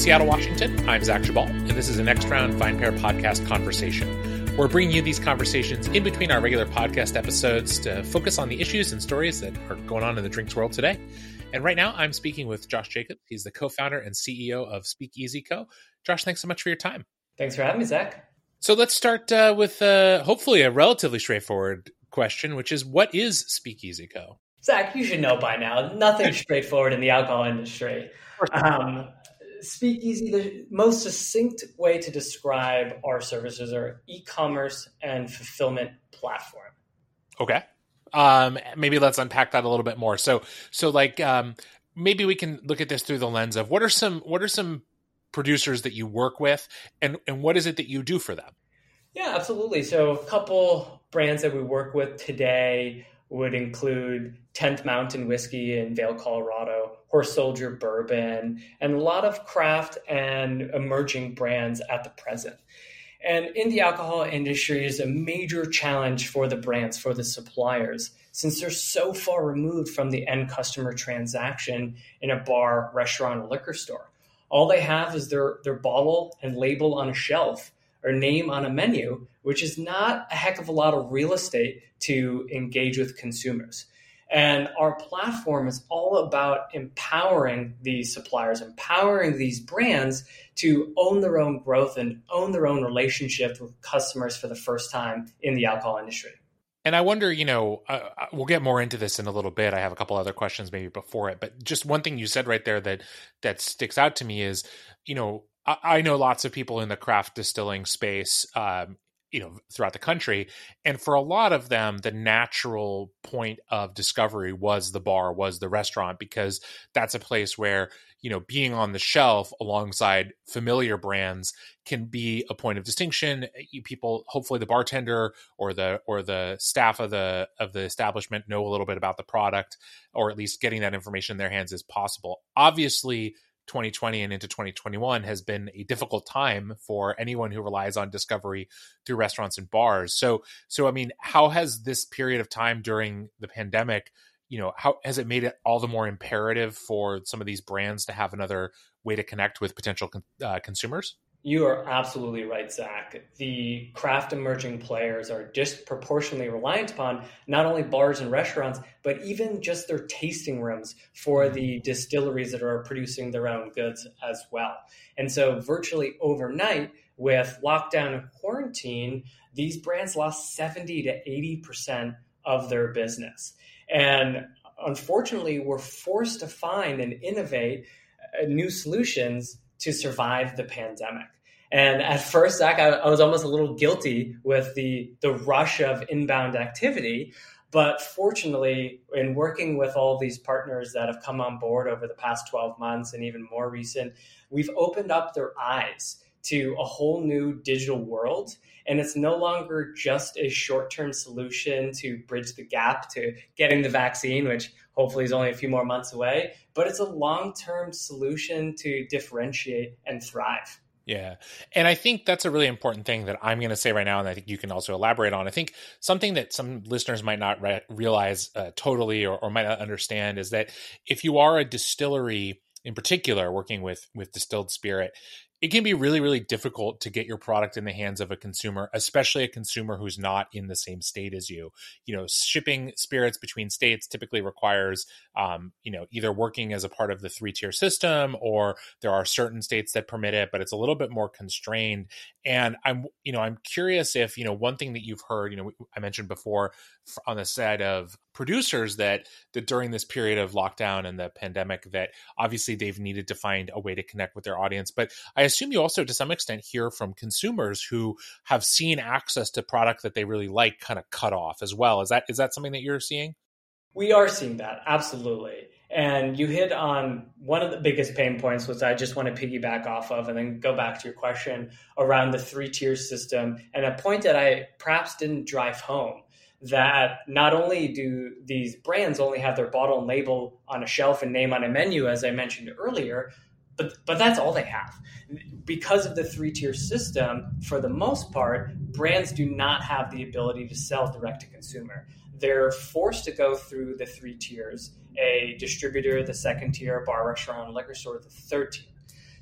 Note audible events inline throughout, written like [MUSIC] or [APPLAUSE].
Seattle, Washington, I'm Zach Geballe, and this is a Next Round VinePair podcast conversation. We're bringing you these conversations in between our regular podcast episodes to focus on the issues and stories that are going on in the drinks world today. And right now, I'm speaking with Josh Jacob. He's the co founder and CEO of Speakeasy Co. Josh, thanks so much for your time. Thanks for having me, Zach. So let's start uh, with uh, hopefully a relatively straightforward question, which is what is Speakeasy Co? Zach, you should know by now. Nothing [LAUGHS] straightforward in the alcohol industry. Um, Speakeasy, the most succinct way to describe our services are e-commerce and fulfillment platform. Okay. Um, maybe let's unpack that a little bit more. So, so like, um, maybe we can look at this through the lens of what are some what are some producers that you work with, and and what is it that you do for them? Yeah, absolutely. So, a couple brands that we work with today would include 10th Mountain Whiskey in Vail, Colorado, Horse Soldier Bourbon, and a lot of craft and emerging brands at the present. And in the alcohol industry is a major challenge for the brands, for the suppliers, since they're so far removed from the end customer transaction in a bar, restaurant, or liquor store. All they have is their, their bottle and label on a shelf or name on a menu, which is not a heck of a lot of real estate to engage with consumers. And our platform is all about empowering these suppliers, empowering these brands to own their own growth and own their own relationship with customers for the first time in the alcohol industry. And I wonder, you know, uh, uh, we'll get more into this in a little bit. I have a couple other questions maybe before it, but just one thing you said right there that that sticks out to me is, you know, I, I know lots of people in the craft distilling space, um, you know throughout the country and for a lot of them the natural point of discovery was the bar was the restaurant because that's a place where you know being on the shelf alongside familiar brands can be a point of distinction. People hopefully the bartender or the or the staff of the of the establishment know a little bit about the product or at least getting that information in their hands is possible. Obviously 2020 and into 2021 has been a difficult time for anyone who relies on discovery through restaurants and bars. So, so I mean, how has this period of time during the pandemic, you know, how has it made it all the more imperative for some of these brands to have another way to connect with potential uh, consumers? You are absolutely right, Zach. The craft emerging players are disproportionately reliant upon not only bars and restaurants, but even just their tasting rooms for the distilleries that are producing their own goods as well. And so, virtually overnight, with lockdown and quarantine, these brands lost 70 to 80% of their business. And unfortunately, we're forced to find and innovate uh, new solutions to survive the pandemic. And at first, Zach, I, I, was almost a little guilty with the the rush of inbound activity. But fortunately, in working with all these partners that have come on board over the past 12 months and even more recent, we've opened up their eyes to a whole new digital world. And it's no longer just a short term solution to bridge the gap to getting the vaccine, which hopefully is only a few more months away, but it's a long term solution to differentiate and thrive. Yeah. And I think that's a really important thing that I'm going to say right now. And I think you can also elaborate on. I think something that some listeners might not re- realize uh, totally or, or might not understand is that if you are a distillery, in particular working with with distilled spirit it can be really really difficult to get your product in the hands of a consumer especially a consumer who's not in the same state as you. You know shipping spirits between states typically requires um, you know either working as a part of the three tier system or there are certain states that permit it but it's a little bit more constrained. And i'm you know i'm curious if you know one thing that you've heard you know i mentioned before on the side of producers that that during this period of lockdown and the pandemic that obviously they've needed to find a way to connect with their audience. But i assume you also to some extent hear from consumers who have seen access to product that they really like kind of cut off as well. Is that is that something that you're seeing? We are seeing that. Absolutely. And you hit on one of the biggest pain points, which I just want to piggyback off of and then go back to your question around the three tier system. And a point that I perhaps didn't drive home that not only do these brands only have their bottle and label on a shelf and name on a menu, as I mentioned earlier, but but that's all they have. Because of the three tier system, for the most part, brands do not have the ability to sell direct to consumer. They're forced to go through the three tiers: a distributor, the second tier, a bar, restaurant, liquor store, the third tier.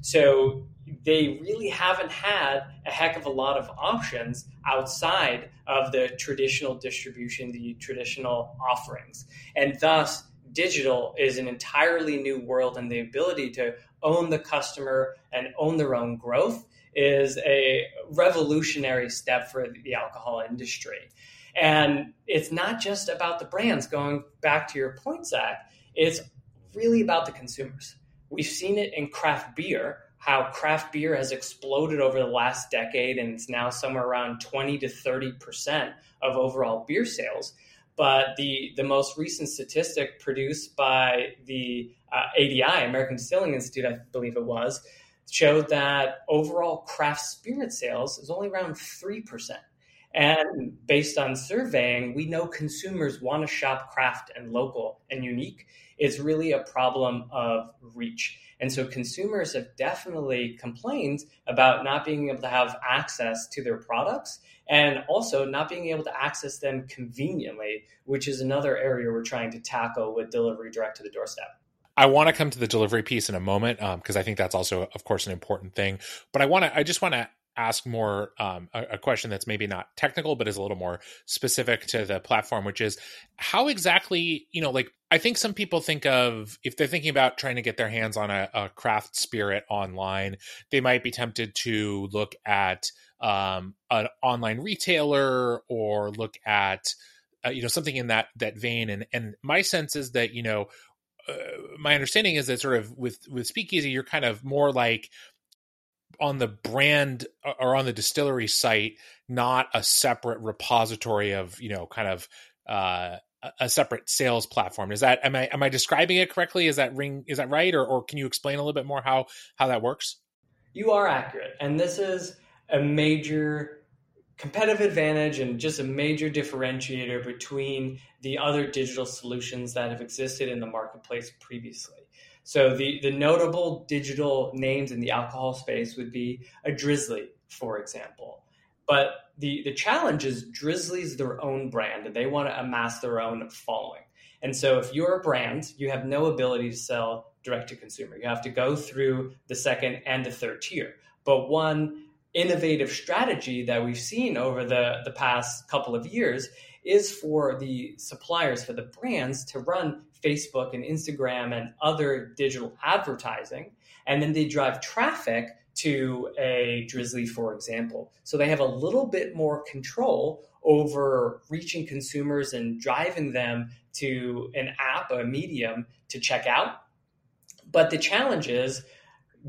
So they really haven't had a heck of a lot of options outside of the traditional distribution, the traditional offerings. And thus, digital is an entirely new world, and the ability to own the customer and own their own growth is a revolutionary step for the alcohol industry. And it's not just about the brands, going back to your point, Zach, it's really about the consumers. We've seen it in craft beer, how craft beer has exploded over the last decade and it's now somewhere around 20 to 30% of overall beer sales. But the, the most recent statistic produced by the uh, ADI, American Distilling Institute, I believe it was, showed that overall craft spirit sales is only around 3%. And based on surveying, we know consumers want to shop craft and local and unique. It's really a problem of reach. And so consumers have definitely complained about not being able to have access to their products and also not being able to access them conveniently, which is another area we're trying to tackle with delivery direct to the doorstep. I want to come to the delivery piece in a moment because um, I think that's also, of course, an important thing. But I want to, I just want to ask more um, a, a, question that's maybe not technical but is a little more specific to the platform which is how exactly you know like i think some people think of if they're thinking about trying to get their hands on a, a craft spirit online they might be tempted to look at um, an online retailer or look at uh, you know something in that that vein. And and my sense is that you know uh, my understanding is that sort of with with speakeasy you're kind of more like on the brand uh, or on the distillery site, not a separate repository of you know kind of uh, a separate sales platform. Is that am I am I describing it correctly? Is that ring is that right, or or can you explain a little bit more how how that works? You are accurate, and this is a major competitive advantage and just a major differentiator between the other digital solutions that have existed in the marketplace previously. So the, the notable digital names in the alcohol space would be a Drizly, for example. But the, the challenge is Drizly's their own brand and they want to amass their own following. And so if you're a brand, you have no ability to sell direct to consumer. You have to go through the second and the third tier. But one innovative strategy that we've seen over the, the past couple of years is for the suppliers, for the brands to run Facebook and Instagram and other digital advertising. And then they drive traffic to a Drizly, for example. So they have a little bit more control over reaching consumers and driving them to an app, or a medium to check out. But the challenge is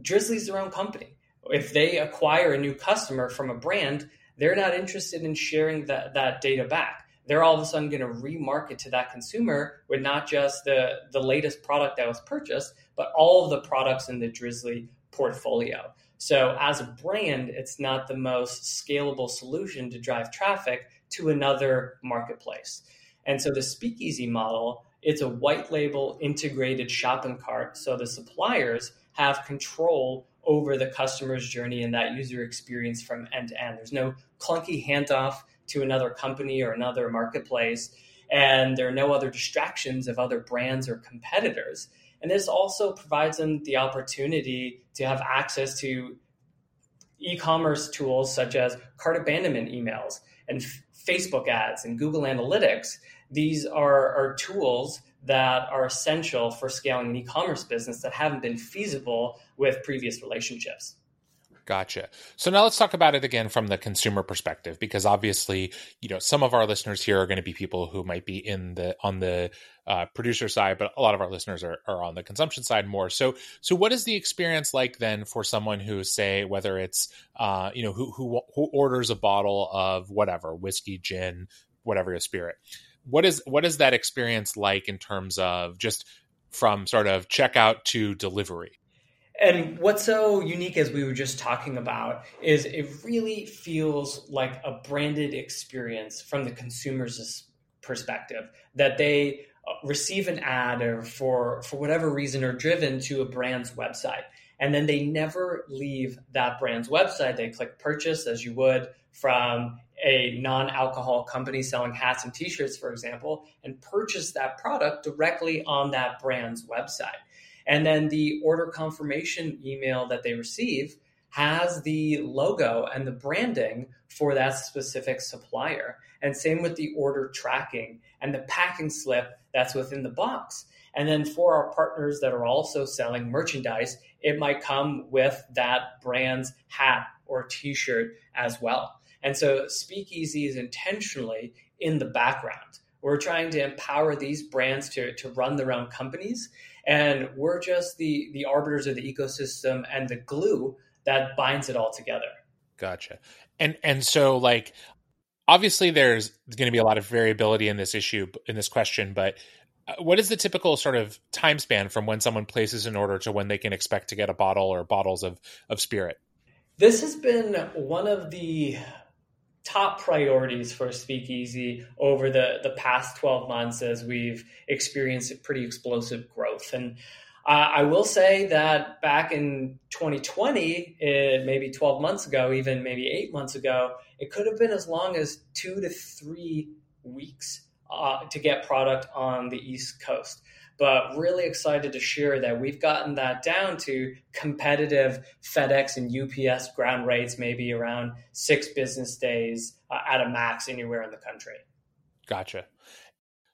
Drizly's their own company. If they acquire a new customer from a brand, they're not interested in sharing that, that data back they're all of a sudden going to remarket to that consumer with not just the, the latest product that was purchased, but all of the products in the Drizly portfolio. So, as a brand, it's not the most scalable solution to drive traffic to another marketplace. And so, the speakeasy model, it's a white label integrated shopping cart. So, the suppliers have control over the customer's journey and that user experience from end to end. There's no clunky handoff to another company or another marketplace, and there are no other distractions of other brands or competitors. And this also provides them the opportunity to have access to e-commerce tools such as cart abandonment emails and f- Facebook ads and Google Analytics. These are, are tools that are essential for scaling an e-commerce business that haven't been feasible with previous relationships. Gotcha. So now let's talk about it again from the consumer perspective, because obviously, you know, some of our listeners here are going to be people who might be in the on the uh, producer side, but a lot of our listeners are, are on the consumption side more. So, so what is the experience like then for someone who, say, whether it's uh, you know, who who who orders a bottle of whatever whiskey, gin, whatever your spirit? What is what is that experience like in terms of just from sort of checkout to delivery? And what's so unique, as we were just talking about, is it really feels like a branded experience from the consumer's perspective that they uh, receive an ad or for for whatever reason are driven to a brand's website. And then they never leave that brand's website. They click purchase as you would from a non-alcohol company selling hats and t-shirts for example and purchase that product directly on that brand's website And then the order confirmation email that they receive has the logo and the branding for that specific supplier. And same with the order tracking and the packing slip that's within the box. And then for our partners that are also selling merchandise, it might come with that brand's hat or t shirt as well. And so Speakeasy is intentionally in the background. We're trying to empower these brands to, to run their own companies. And we're just the, the arbiters of the ecosystem and the glue that binds it all together. Gotcha. And and so like obviously there's going to be a lot of variability in this issue in this question, but uh, what is the typical sort of time span from when someone places an order to when they can expect to get a bottle or bottles of of spirit? This has been one of the top priorities for Speakeasy over the, the past 12 months as we've experienced pretty explosive growth. And uh, I will say that back in 2020, it, maybe 12 months ago, even maybe eight months ago, it could have been as long as two to three weeks uh, to get product on the East Coast but really excited to share that we've gotten that down to competitive FedEx and UPS ground rates, maybe around six business days uh, at a max anywhere in the country. Gotcha.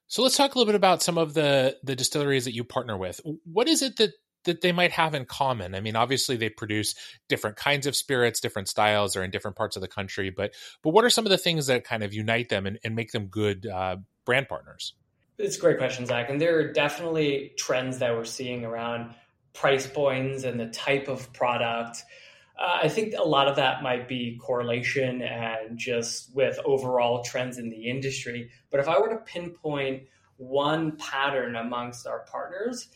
So let's talk a little bit about some of the the distilleries that you partner with. What is it that that they might have in common? I mean, obviously they produce different kinds of spirits, different styles, or in different parts of the country. But but what are some of the things that kind of unite them and, and make them good uh, brand partners? It's a great question, Zach. And there are definitely trends that we're seeing around price points and the type of product. Uh, I think a lot of that might be correlation and just with overall trends in the industry. But if I were to pinpoint one pattern amongst our partners,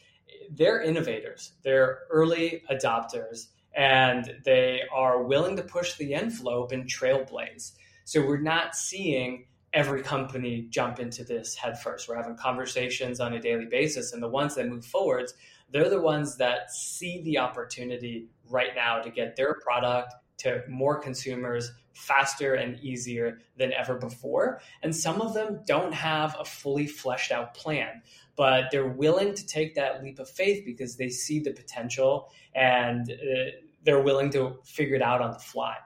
they're innovators, they're early adopters, and they are willing to push the envelope and trailblaze. So we're not seeing every company jump into this headfirst. We're having conversations on a daily basis, and the ones that move forwards, they're the ones that see the opportunity right now to get their product to more consumers faster and easier than ever before. And some of them don't have a fully fleshed out plan, but they're willing to take that leap of faith because they see the potential and uh, they're willing to figure it out on the fly.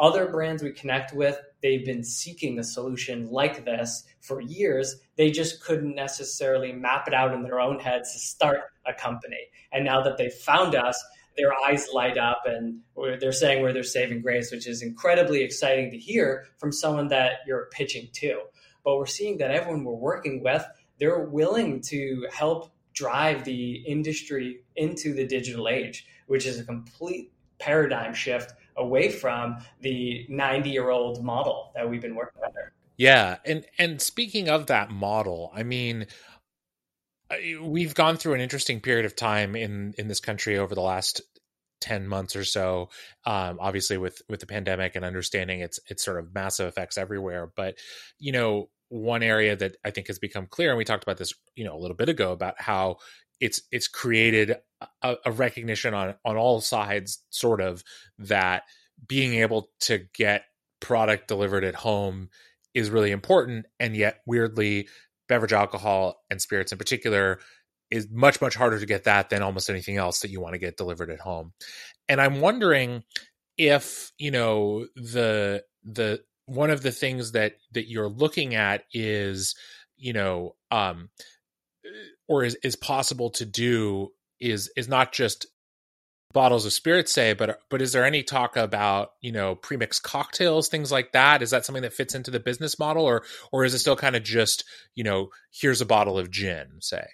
Other brands we connect with, they've been seeking a solution like this for years. They just couldn't necessarily map it out in their own heads to start a company. And now that they've found us, their eyes light up and they're saying where they're saving grace, which is incredibly exciting to hear from someone that you're pitching to. But we're seeing that everyone we're working with, they're willing to help drive the industry into the digital age, which is a complete paradigm shift away from the 90 year old model that we've been working under. Yeah, and and speaking of that model, I mean, we've gone through an interesting period of time in in this country over the last 10 months or so um, obviously with with the pandemic and understanding its its sort of massive effects everywhere but you know one area that i think has become clear and we talked about this you know a little bit ago about how it's it's created a, a recognition on on all sides, sort of that being able to get product delivered at home is really important, and yet weirdly, beverage alcohol and spirits in particular is much much harder to get that than almost anything else that you want to get delivered at home. And I'm wondering if you know the the one of the things that that you're looking at is you know um or is, is possible to do is is not just bottles of spirits say but but is there any talk about you know premixed cocktails things like that? Is that something that fits into the business model or or is it still kind of just you know here's a bottle of gin say?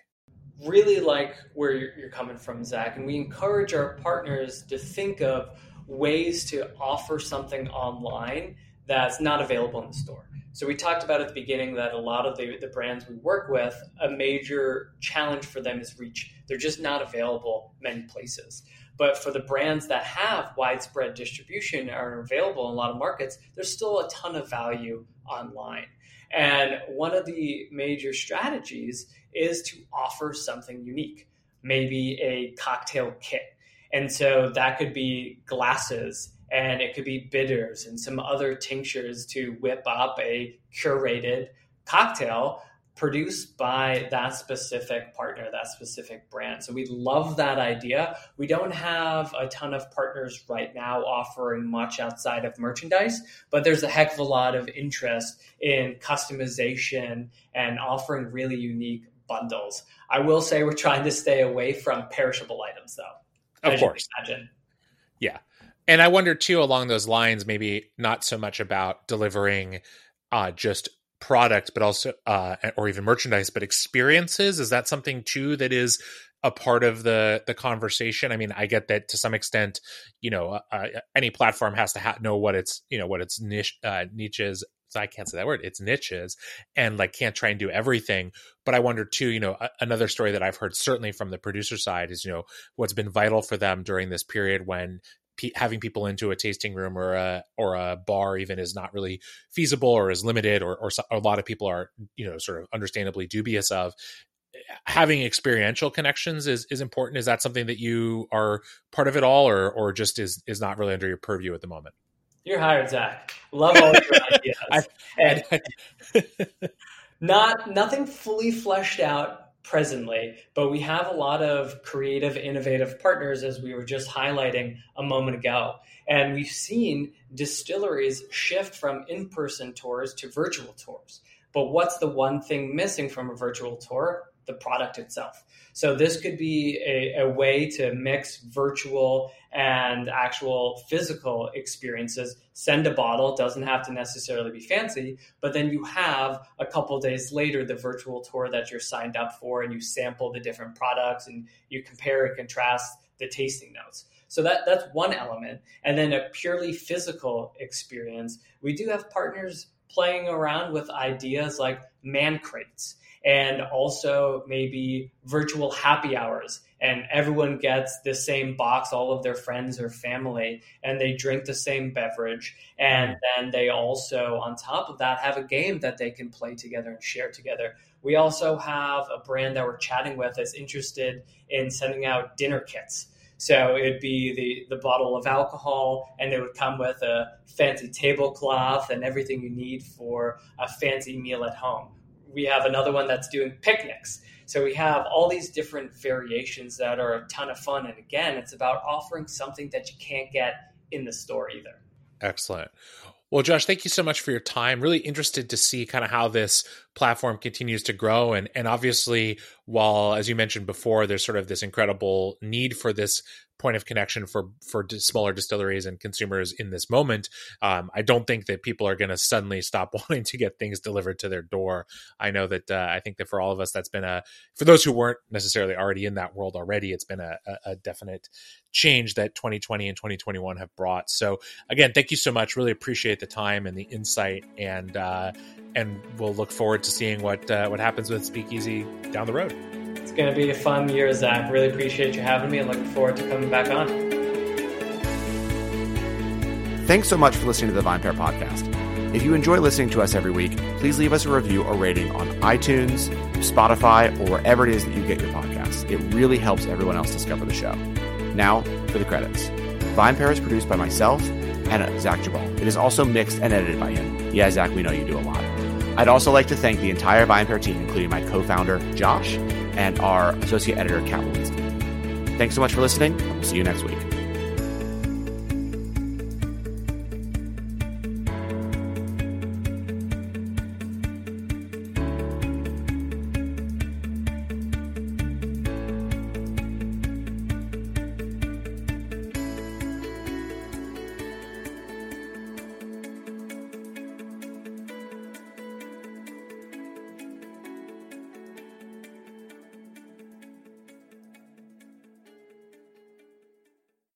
Really like where you're, you're coming from zach and we encourage our partners to think of ways to offer something online that's not available in the store so we talked about at the beginning that a lot of the, the brands we work with, a major challenge for them is reach. They're just not available many places. But for the brands that have widespread distribution are available in a lot of markets, there's still a ton of value online. And one of the major strategies is to offer something unique, maybe a cocktail kit. And so that could be glasses and it could be bitters and some other tinctures to whip up a curated cocktail produced by that specific partner, that specific brand. So we love that idea. We don't have a ton of partners right now offering much outside of merchandise, but there's a heck of a lot of interest in customization and offering really unique bundles. I will say we're trying to stay away from perishable items though. Of course. imagine. Yeah. And I wonder too along those lines maybe not so much about delivering uh, just product, but also, uh, or even merchandise, but experiences. Is that something too that is a part of the the conversation? I mean, I get that to some extent. You know, uh, uh any platform has to ha- know what its you know what its niche uh, niches. So I can't say that word. It's niches, and like can't try and do everything. But I wonder too. You know, another story that I've heard certainly from the producer side is you know what's been vital for them during this period when having people into a tasting room or a or a bar even is not really feasible or is limited or, or a lot of people are you know sort of understandably dubious of. Having experiential connections is is important. Is that something that you are part of it all or or just is is not really under your purview at the moment? You're hired zach. Love all your [LAUGHS] ideas. I, and [LAUGHS] not nothing fully fleshed out presently, but we have a lot of creative, innovative partners, as we were just highlighting a moment ago. And we've seen distilleries shift from in person tours to virtual tours. But what's the one thing missing from a virtual tour? The product itself. So this could be a, a way to mix virtual and actual physical experiences. Send a bottle, doesn't have to necessarily be fancy, but then you have a couple days later the virtual tour that you're signed up for and you sample the different products and you compare and contrast the tasting notes. So that that's one element. And then a purely physical experience. We do have partners playing around with ideas like man crates and also maybe virtual happy hours. And everyone gets the same box all of their friends or family and they drink the same beverage. And mm-hmm. then they also on top of that have a game that they can play together and share together. We also have a brand that we're chatting with that's interested in sending out dinner kits so it'd be the, the bottle of alcohol, and it would come with a fancy tablecloth and everything you need for a fancy meal at home we have another one that's doing picnics. So we have all these different variations that are a ton of fun. And again, it's about offering something that you can't get in the store either. Excellent. Well, Josh, thank you so much for your time. Really interested to see kind of how this platform continues to grow. And, and obviously, while, as you mentioned before, there's sort of this incredible need for this point of connection for for smaller distilleries and consumers in this moment. Um, I don't think that people are going to suddenly stop [LAUGHS] wanting to get things delivered to their door. I know that uh, I think that for all of us, that's been a for those who weren't necessarily already in that world already, it's been a, a definite change that 2020 and 2021 have brought. So again, thank you so much. Really appreciate the time and the insight, and uh, and we'll look forward to seeing what uh, what happens with Speakeasy down the road going to be a fun year, Zach. Really appreciate you having me and looking forward to coming back on. Thanks so much for listening to the VinePair podcast. If you enjoy listening to us every week, please leave us a review or rating on iTunes, Spotify, or wherever it is that you get your podcasts. It really helps everyone else discover the show. Now, for the credits. VinePair is produced by myself and Zach Geballe. It is also mixed and edited by him. Yeah, Zach, we know you do a lot. I'd also like to thank the entire VinePair team, including my co-founder, Josh, and our associate editor, Kat. Thanks so much for listening. We'll see you next week.